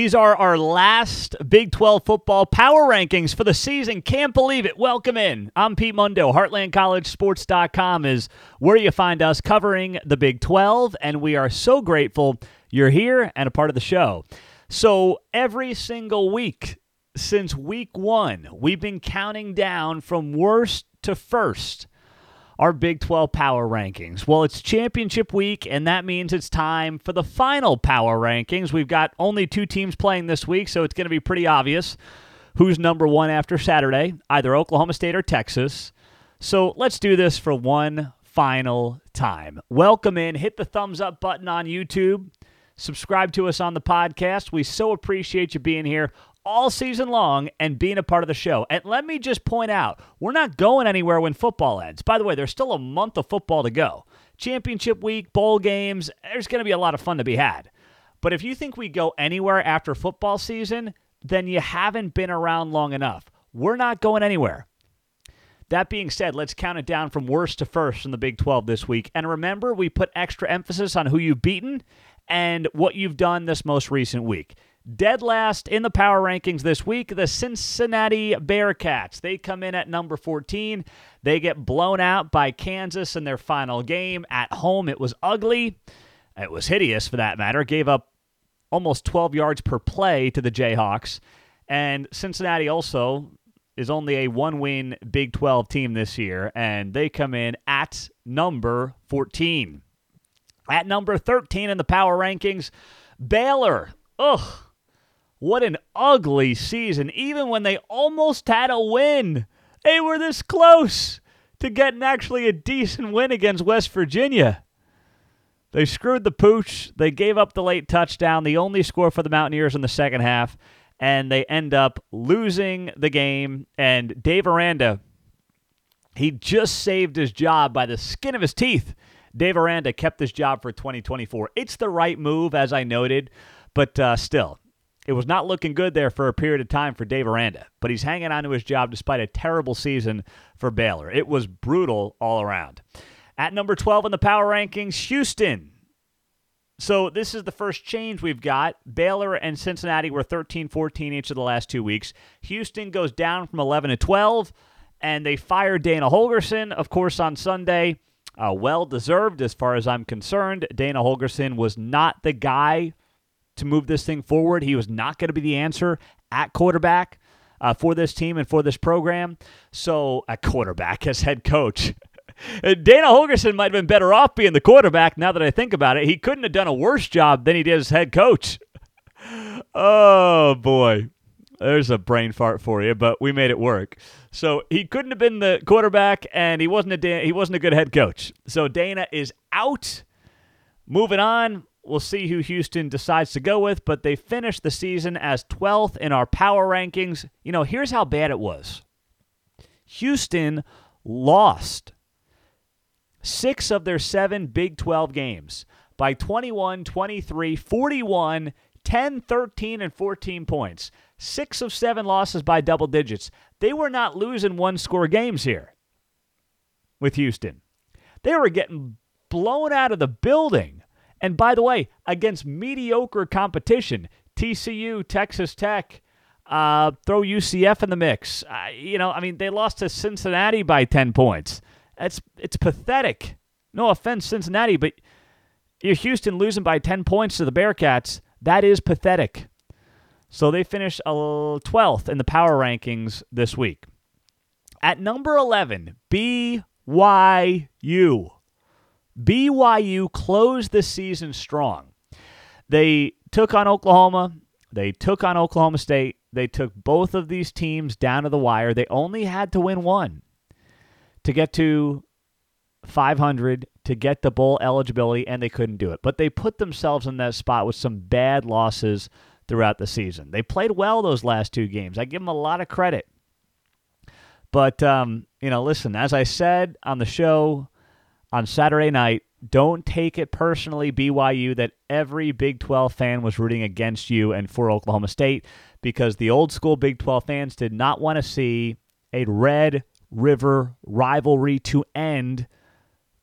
These are our last Big 12 football power rankings for the season. Can't believe it. Welcome in. I'm Pete Mundo. HeartlandCollegeSports.com is where you find us covering the Big 12, and we are so grateful you're here and a part of the show. So, every single week since week one, we've been counting down from worst to first our Big 12 power rankings. Well, it's championship week, and that means it's time for the final power rankings. We've got only two teams playing this week, so it's going to be pretty obvious who's number one after Saturday, either Oklahoma State or Texas. So let's do this for one final time. Welcome in, hit the thumbs up button on YouTube. Subscribe to us on the podcast. We so appreciate you being here all season long and being a part of the show. And let me just point out, we're not going anywhere when football ends. By the way, there's still a month of football to go. Championship week, bowl games, there's going to be a lot of fun to be had. But if you think we go anywhere after football season, then you haven't been around long enough. We're not going anywhere. That being said, let's count it down from worst to first in the Big 12 this week. And remember, we put extra emphasis on who you've beaten and what you've done this most recent week. Dead last in the power rankings this week, the Cincinnati Bearcats. They come in at number 14. They get blown out by Kansas in their final game. At home, it was ugly. It was hideous for that matter. Gave up almost 12 yards per play to the Jayhawks. And Cincinnati also is only a one win Big 12 team this year, and they come in at number 14. At number 13 in the power rankings, Baylor. Ugh what an ugly season. Even when they almost had a win, they were this close to getting actually a decent win against West Virginia. They screwed the pooch. They gave up the late touchdown, the only score for the Mountaineers in the second half, and they end up losing the game. And Dave Aranda, he just saved his job by the skin of his teeth. Dave Aranda kept his job for 2024. It's the right move, as I noted, but uh, still, it was not looking good there for a period of time for Dave Aranda, but he's hanging on to his job despite a terrible season for Baylor. It was brutal all around. At number 12 in the power rankings, Houston. So this is the first change we've got. Baylor and Cincinnati were 13 14 each of the last two weeks. Houston goes down from 11 to 12, and they fired Dana Holgorsen, of course, on Sunday. Uh, well deserved as far as I'm concerned. Dana Holgorsen was not the guy to move this thing forward. He was not going to be the answer at quarterback uh, for this team and for this program. So, at quarterback as head coach. Dana Holgorsen might have been better off being the quarterback now that I think about it. He couldn't have done a worse job than he did as head coach. oh, boy. There's a brain fart for you, but we made it work. So he couldn't have been the quarterback, and he wasn't a he wasn't a good head coach. So Dana is out. Moving on, We'll see who Houston decides to go with, but they finished the season as 12th in our power rankings. You know, here's how bad it was Houston lost six of their seven Big 12 games by 21, 23, 41, 10, 13, and 14 points. Six of seven losses by double digits. They were not losing one score games here with Houston. They were getting blown out of the building and by the way, against mediocre competition, TCU, Texas Tech, uh, throw UCF in the mix. Uh, you know, I mean, they lost to Cincinnati by 10 points. It's, it's pathetic. No offense, Cincinnati, but you're Houston losing by 10 points to the Bearcats. That is pathetic. So they finish 12th in the power rankings this week. At number 11, BYU. BYU closed the season strong. They took on Oklahoma. They took on Oklahoma State. They took both of these teams down to the wire. They only had to win one to get to 500 to get the bowl eligibility, and they couldn't do it. But they put themselves in that spot with some bad losses throughout the season. They played well those last two games. I give them a lot of credit. But, um, you know, listen, as I said on the show on Saturday night, don't take it personally, BYU, that every Big 12 fan was rooting against you and for Oklahoma State because the old school Big 12 fans did not want to see a Red River rivalry to end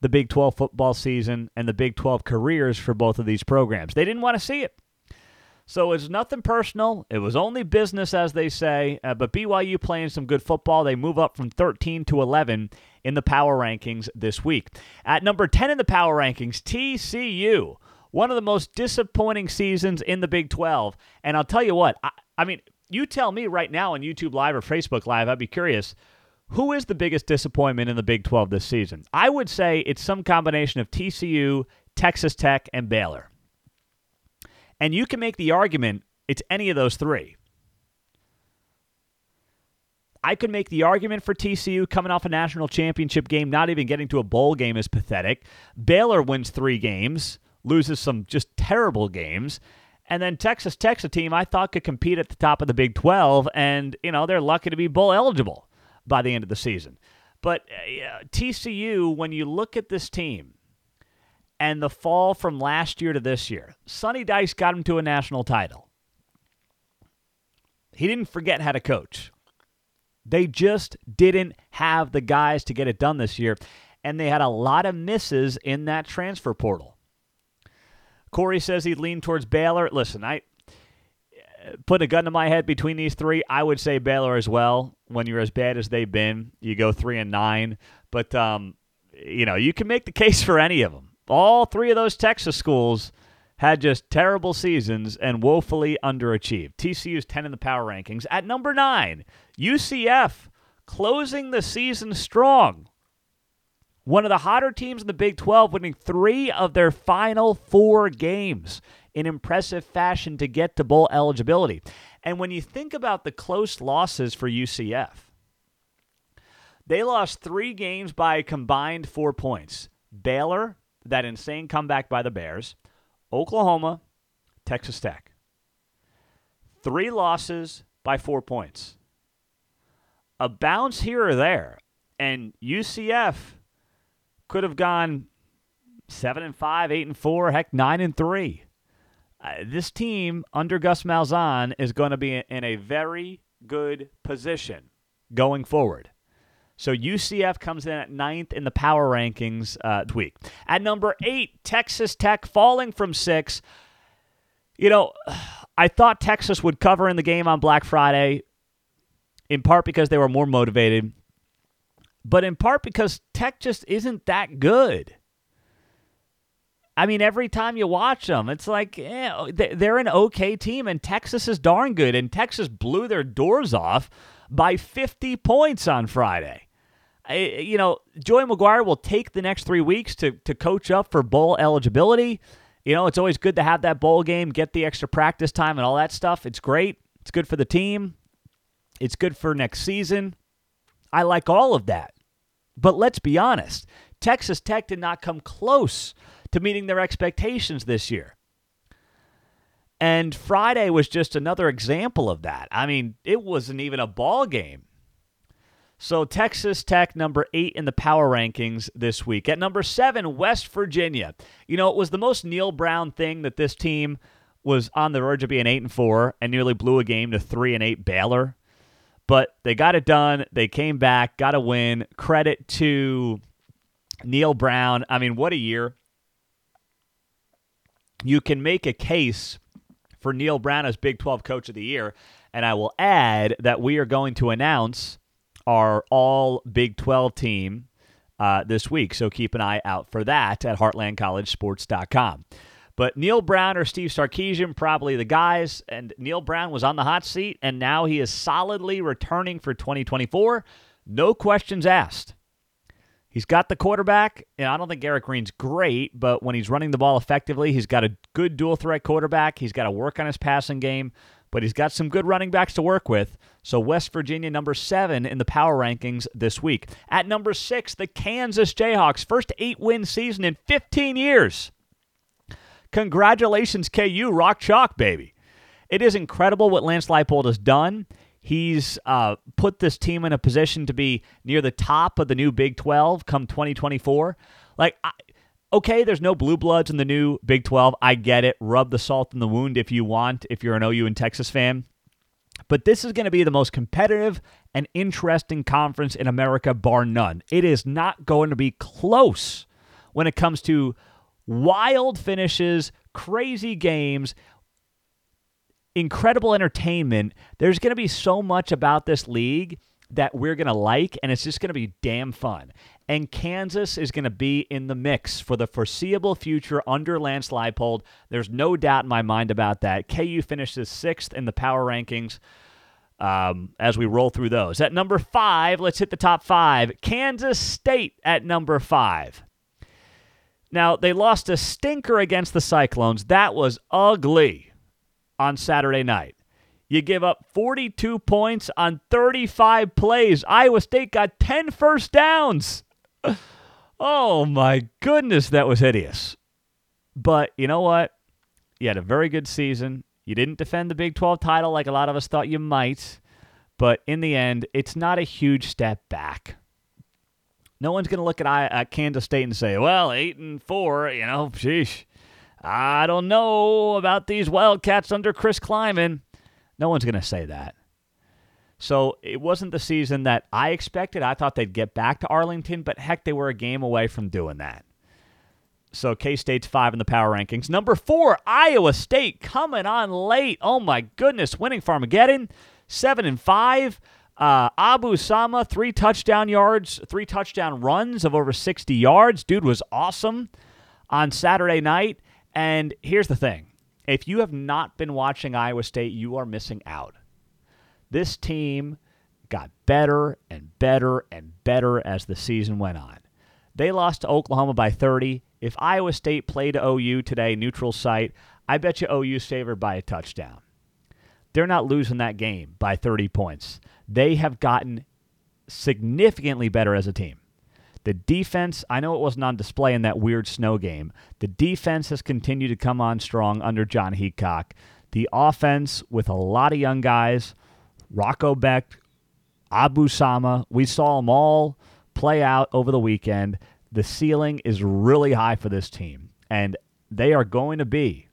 the Big 12 football season and the Big 12 careers for both of these programs. They didn't want to see it. So it's nothing personal. It was only business, as they say. Uh, but BYU playing some good football. They move up from 13 to 11 in the power rankings this week. At number 10 in the power rankings, TCU. One of the most disappointing seasons in the Big 12. And I'll tell you what, I, I mean, you tell me right now on YouTube Live or Facebook Live, I'd be curious. Who is the biggest disappointment in the Big 12 this season? I would say it's some combination of TCU, Texas Tech, and Baylor. And you can make the argument it's any of those three. I could make the argument for TCU coming off a national championship game, not even getting to a bowl game is pathetic. Baylor wins three games, loses some just terrible games. And then Texas Tech's a team I thought could compete at the top of the Big 12, and, you know, they're lucky to be bowl eligible by the end of the season. But uh, TCU, when you look at this team, and the fall from last year to this year. Sonny Dykes got him to a national title. He didn't forget how to coach. They just didn't have the guys to get it done this year, and they had a lot of misses in that transfer portal. Corey says he'd lean towards Baylor. Listen, I put a gun to my head between these three. I would say Baylor as well. When you're as bad as they've been, you go three and nine. But um, you know, you can make the case for any of them all three of those Texas schools had just terrible seasons and woefully underachieved. TCU's 10 in the power rankings. At number 9, UCF closing the season strong. One of the hotter teams in the Big 12, winning three of their final four games in impressive fashion to get to bowl eligibility. And when you think about the close losses for UCF, they lost three games by combined four points. Baylor, that insane comeback by the Bears, Oklahoma, Texas Tech. Three losses by four points. A bounce here or there, and UCF could have gone seven and five, eight and four, heck, nine and three. Uh, this team under Gus Malzahn is going to be in a very good position going forward. So UCF comes in at ninth in the power rankings uh. At number eight, Texas Tech falling from six. You know, I thought Texas would cover in the game on Black Friday, in part because they were more motivated, but in part because Tech just isn't that good. I mean, every time you watch them, it's like yeah, they're an okay team, and Texas is darn good. And Texas blew their doors off by 50 points on Friday. You know, Joey McGuire will take the next three weeks to, to coach up for bowl eligibility. You know, it's always good to have that bowl game, get the extra practice time and all that stuff. It's great. It's good for the team. It's good for next season. I like all of that. But let's be honest Texas Tech did not come close to meeting their expectations this year. And Friday was just another example of that. I mean, it wasn't even a ball game. So Texas Tech, number eight in the power rankings this week. At number seven, West Virginia. You know, it was the most Neal Brown thing that this team was on the verge of being eight and four and nearly blew a game to three and eight Baylor. But they got it done. They came back, got a win. Credit to Neal Brown. I mean, what a year. You can make a case for Neal Brown as Big 12 Coach of the Year. And I will add that we are going to announce our all Big 12 team uh, this week. So keep an eye out for that at heartlandcollegesports.com. But Neal Brown or Steve Sarkisian, probably the guys. And Neal Brown was on the hot seat, and now he is solidly returning for 2024. No questions asked. He's got the quarterback. And I don't think Garrett Greene's great, but when he's running the ball effectively, he's got a good dual threat quarterback. He's got to work on his passing game but he's got some good running backs to work with. So West Virginia, number seven in the power rankings this week. At number six, the Kansas Jayhawks, first eight win season in 15 years. Congratulations, KU, rock chalk, baby. It is incredible what Lance Leipold has done. He's uh, put this team in a position to be near the top of the new Big 12 come 2024. Like, I, okay, there's no blue bloods in the new Big 12. I get it. Rub the salt in the wound if you want, if you're an OU and Texas fan. But this is going to be the most competitive and interesting conference in America, bar none. It is not going to be close when it comes to wild finishes, crazy games. incredible entertainment. There's going to be so much about this league that we're going to like, and it's just going to be damn fun. And Kansas is going to be in the mix for the foreseeable future under Lance Leipold. There's no doubt in my mind about that. KU finishes sixth in the power rankings um, as we roll through those. At number five, let's hit the top five. Kansas State at number five. Now, they lost a stinker against the Cyclones. That was ugly on Saturday night. You give up 42 points on 35 plays. Iowa State got 10 first downs. Oh my goodness, that was hideous. But you know what? You had a very good season. You didn't defend the Big 12 title like a lot of us thought you might. But in the end, it's not a huge step back. No one's going to look at, at Kansas State and say, well, 8 and 4, you know, sheesh. I don't know about these Wildcats under Chris Klieman. No one's going to say that. So it wasn't the season that I expected. I thought they'd get back to Arlington, but heck, they were a game away from doing that. So K State's five in the power rankings. Number four, Iowa State coming on late. Oh my goodness, winning Farmageddon, seven and five. Uh, Abu Sama, three touchdown yards, three touchdown runs of over 60 yards. Dude was awesome on Saturday night. And here's the thing if you have not been watching Iowa State, you are missing out. This team got better and better and better as the season went on. They lost to Oklahoma by 30. If Iowa State played OU today, neutral site, I bet you OU's favored by a touchdown. They're not losing that game by 30 points. They have gotten significantly better as a team. The defense, I know it wasn't on display in that weird snow game. The defense has continued to come on strong under Jon Heacock. The offense, with a lot of young guys, Rocco Becht, Abu Sama, we saw them all play out over the weekend. The ceiling is really high for this team, and they are going to be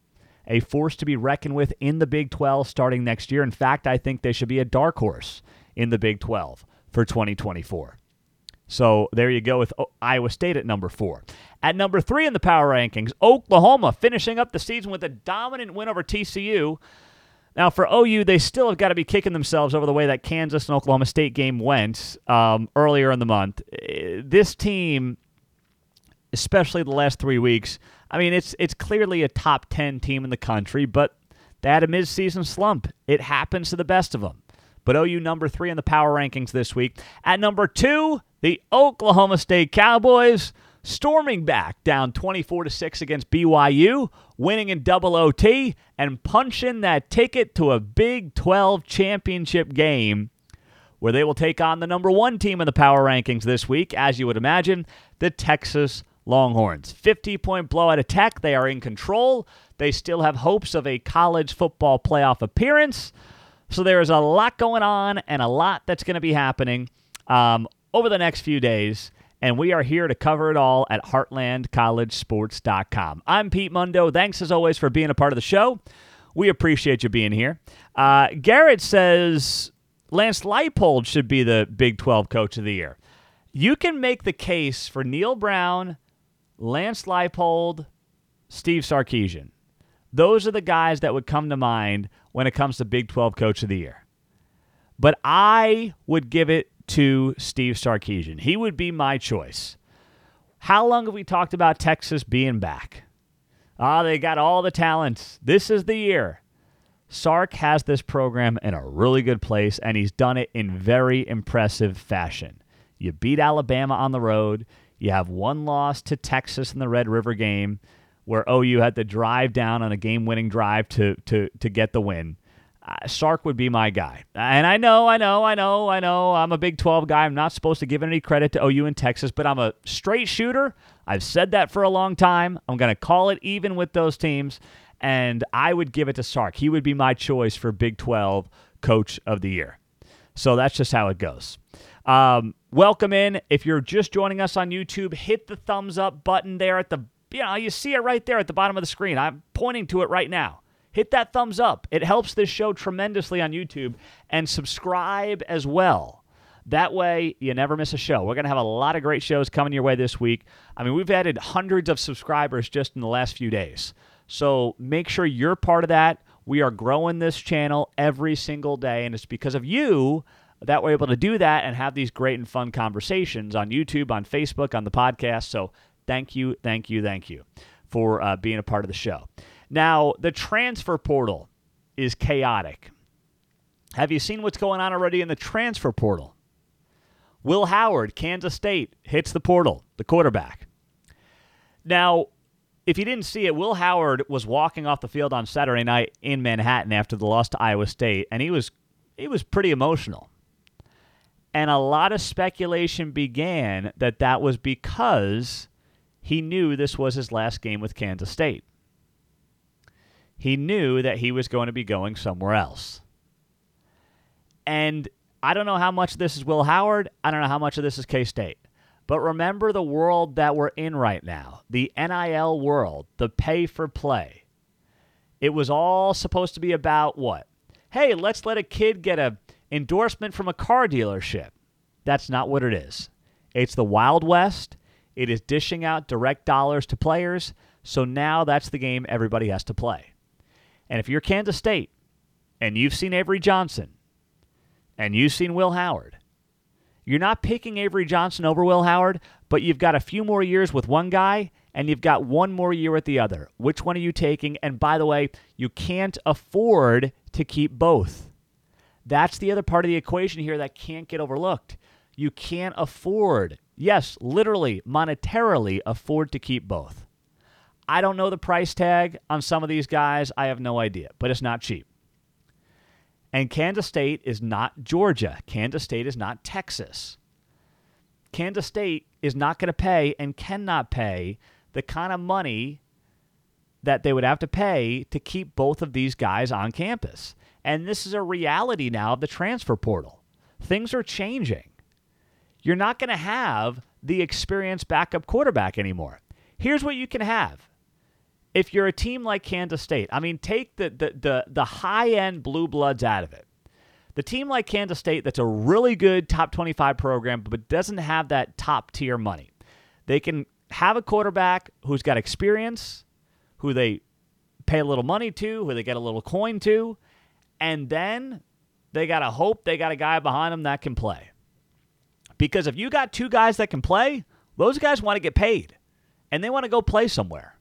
a force to be reckoned with in the Big 12 starting next year. In fact, I think they should be a dark horse in the Big 12 for 2024. So there you go with Iowa State at number four. At number three in the power rankings, Oklahoma finishing up the season with a dominant win over TCU. Now, for OU, they still have got to be kicking themselves over the way that Kansas and Oklahoma State game went um, earlier in the month. Uh, this team, especially the last three weeks, I mean, it's it's clearly a top ten team in the country, but they had a midseason slump. It happens to the best of them. But OU number three in the power rankings this week. At number two, the Oklahoma State Cowboys storming back down 24 to 6 against BYU, winning in double OT and punching that ticket to a Big 12 championship game where they will take on the number 1 team in the power rankings this week, as you would imagine, the Texas Longhorns. 50 point blowout Tech. They are in control. They still have hopes of a college football playoff appearance. So there is a lot going on and a lot that's going to be happening. Um, over the next few days, and we are here to cover it all at heartlandcollegesports.com. I'm Pete Mundo. Thanks as always for being a part of the show. We appreciate you being here. Uh, Garrett says Lance Leipold should be the Big 12 Coach of the Year. You can make the case for Neal Brown, Lance Leipold, Steve Sarkisian. Those are the guys that would come to mind when it comes to Big 12 Coach of the Year. But I would give it to Steve Sarkisian. He would be my choice. How long have we talked about Texas being back? Ah, they got all the talent. This is the year. Sark has this program in a really good place, and he's done it in very impressive fashion. You beat Alabama on the road. You have one loss to Texas in the Red River game, where OU had to drive down on a game-winning drive to to to get the win uh, Sark would be my guy. And I know, I know, I know, I know. I'm a Big 12 guy. I'm not supposed to give any credit to OU and Texas, but I'm a straight shooter. I've said that for a long time. I'm going to call it even with those teams, and I would give it to Sark. He would be my choice for Big 12 Coach of the Year. So that's just how it goes. Um, welcome in. If you're just joining us on YouTube, hit the thumbs up button there at the, you know, you see it right there at the bottom of the screen. I'm pointing to it right now hit that thumbs up. It helps this show tremendously on YouTube. And subscribe as well. That way, you never miss a show. We're going to have a lot of great shows coming your way this week. I mean, we've added hundreds of subscribers just in the last few days. So make sure you're part of that. We are growing this channel every single day, and it's because of you that we're able to do that and have these great and fun conversations on YouTube, on Facebook, on the podcast. So thank you, thank you, thank you for uh, being a part of the show. Now, the transfer portal is chaotic. Have you seen what's going on already in the transfer portal? Will Howard, Kansas State, hits the portal, the quarterback. Now, if you didn't see it, Will Howard was walking off the field on Saturday night in Manhattan after the loss to Iowa State, and he was he was pretty emotional. And a lot of speculation began that that was because he knew this was his last game with Kansas State. He knew that he was going to be going somewhere else. And I don't know how much of this is Will Howard. I don't know how much of this is K State. But remember the world that we're in right now the NIL world, the pay for play. It was all supposed to be about what? Hey, let's let a kid get an endorsement from a car dealership. That's not what it is. It's the Wild West. It is dishing out direct dollars to players. So now that's the game everybody has to play. And if you're Kansas State and you've seen Avery Johnson and you've seen Will Howard, you're not picking Avery Johnson over Will Howard, but you've got a few more years with one guy and you've got one more year with the other. Which one are you taking? And by the way, you can't afford to keep both. That's the other part of the equation here that can't get overlooked. You can't afford, yes, literally, monetarily afford to keep both. I don't know the price tag on some of these guys. I have no idea, but it's not cheap. And Kansas State is not Georgia. Kansas State is not Texas. Kansas State is not going to pay and cannot pay the kind of money that they would have to pay to keep both of these guys on campus. And this is a reality now of the transfer portal. Things are changing. You're not going to have the experienced backup quarterback anymore. Here's what you can have if you're a team like Kansas State, I mean, take the the the, the high end blue bloods out of it. The team like Kansas State that's a really good top 25 program, but doesn't have that top tier money. They can have a quarterback who's got experience, who they pay a little money to, who they get a little coin to, and then they got to hope they got a guy behind them that can play. Because if you got two guys that can play, those guys want to get paid and they want to go play somewhere.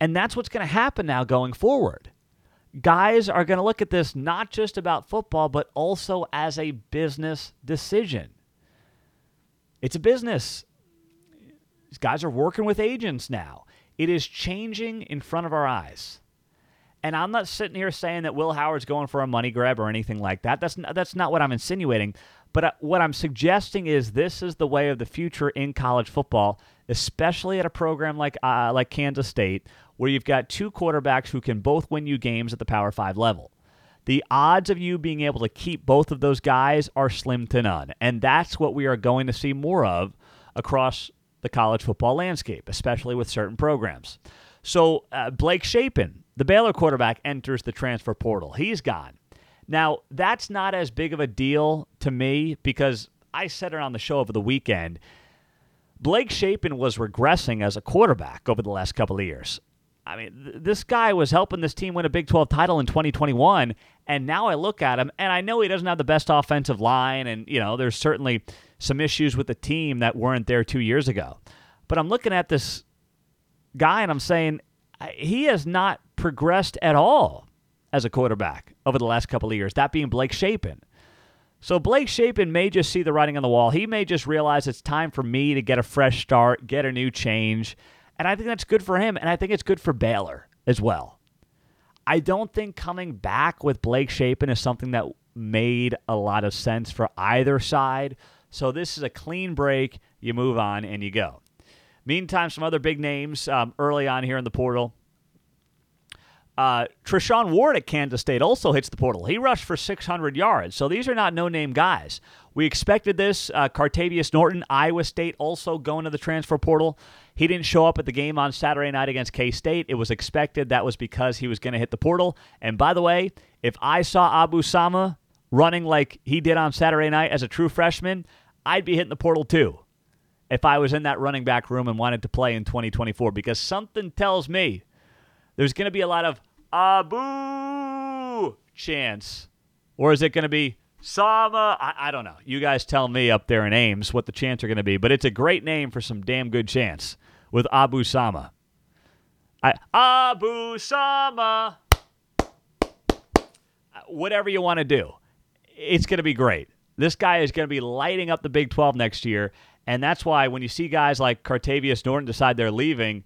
And that's what's going to happen now going forward. Guys are going to look at this not just about football, but also as a business decision. It's a business. These guys are working with agents now. It is changing in front of our eyes. And I'm not sitting here saying that Will Howard's going for a money grab or anything like that. That's not, that's not what I'm insinuating. But uh, what I'm suggesting is this is the way of the future in college football, especially at a program like uh, like Kansas State, where you've got two quarterbacks who can both win you games at the Power Five level. The odds of you being able to keep both of those guys are slim to none. And that's what we are going to see more of across the college football landscape, especially with certain programs. So, uh, Blake Shapen, the Baylor quarterback, enters the transfer portal. He's gone. Now, that's not as big of a deal to me because I said it on the show over the weekend. Blake Shapen was regressing as a quarterback over the last couple of years. I mean, th- this guy was helping this team win a Big 12 title in 2021, and now I look at him, and I know he doesn't have the best offensive line, and, you know, there's certainly some issues with the team that weren't there two years ago. But I'm looking at this guy, and I'm saying he has not progressed at all as a quarterback over the last couple of years, that being Blake Shapen. So Blake Shapen may just see the writing on the wall. He may just realize it's time for me to get a fresh start, get a new change, and I think that's good for him, and I think it's good for Baylor as well. I don't think coming back with Blake Shapen is something that made a lot of sense for either side. So this is a clean break. You move on and you go. Meantime, some other big names um, early on here in the portal. Uh, Treshaun Ward at Kansas State also hits the portal. He rushed for 600 yards. So these are not no name guys. We expected this. Uh, Cartevious Norton, Iowa State, also going to the transfer portal. He didn't show up at the game on Saturday night against K State. It was expected that was because he was going to hit the portal. And by the way, if I saw Abu Sama running like he did on Saturday night as a true freshman, I'd be hitting the portal too if I was in that running back room and wanted to play in 2024 because something tells me there's going to be a lot of Abu chance, or is it going to be Sama? I, I don't know. You guys tell me up there in Ames what the chants are going to be, but it's a great name for some damn good chants with Abu Sama. I, Abu Sama. Whatever you want to do, it's going to be great. This guy is going to be lighting up the Big 12 next year. And that's why when you see guys like Cartevious Norton decide they're leaving,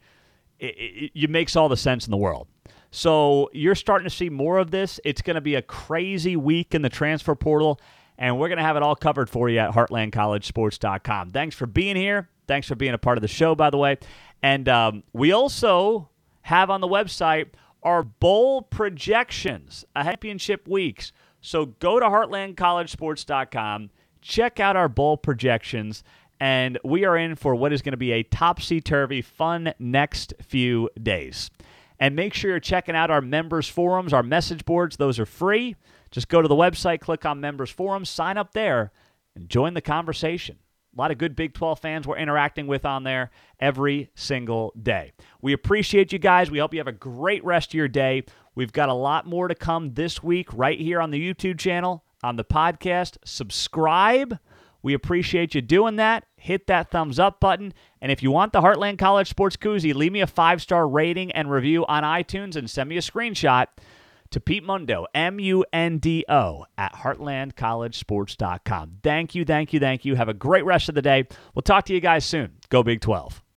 it, it, it makes all the sense in the world. So you're starting to see more of this. It's going to be a crazy week in the transfer portal, and we're going to have it all covered for you at heartlandcollegesports.com. Thanks for being here. Thanks for being a part of the show, by the way. And um, we also have on the website our bowl projections, a championship weeks. So go to heartlandcollegesports.com, check out our bowl projections, and we are in for what is going to be a topsy turvy, fun next few days. And make sure you're checking out our members forums, our message boards. Those are free. Just go to the website, click on members forums, sign up there, and join the conversation. A lot of good Big 12 fans we're interacting with on there every single day. We appreciate you guys. We hope you have a great rest of your day. We've got a lot more to come this week right here on the YouTube channel, on the podcast. Subscribe. We appreciate you doing that. Hit that thumbs up button. And if you want the Heartland College Sports Koozie, leave me a five star rating and review on iTunes and send me a screenshot to Pete Mundo, M U N D O, at heartlandcollegesports.com. Thank you, thank you, thank you. Have a great rest of the day. We'll talk to you guys soon. Go Big 12.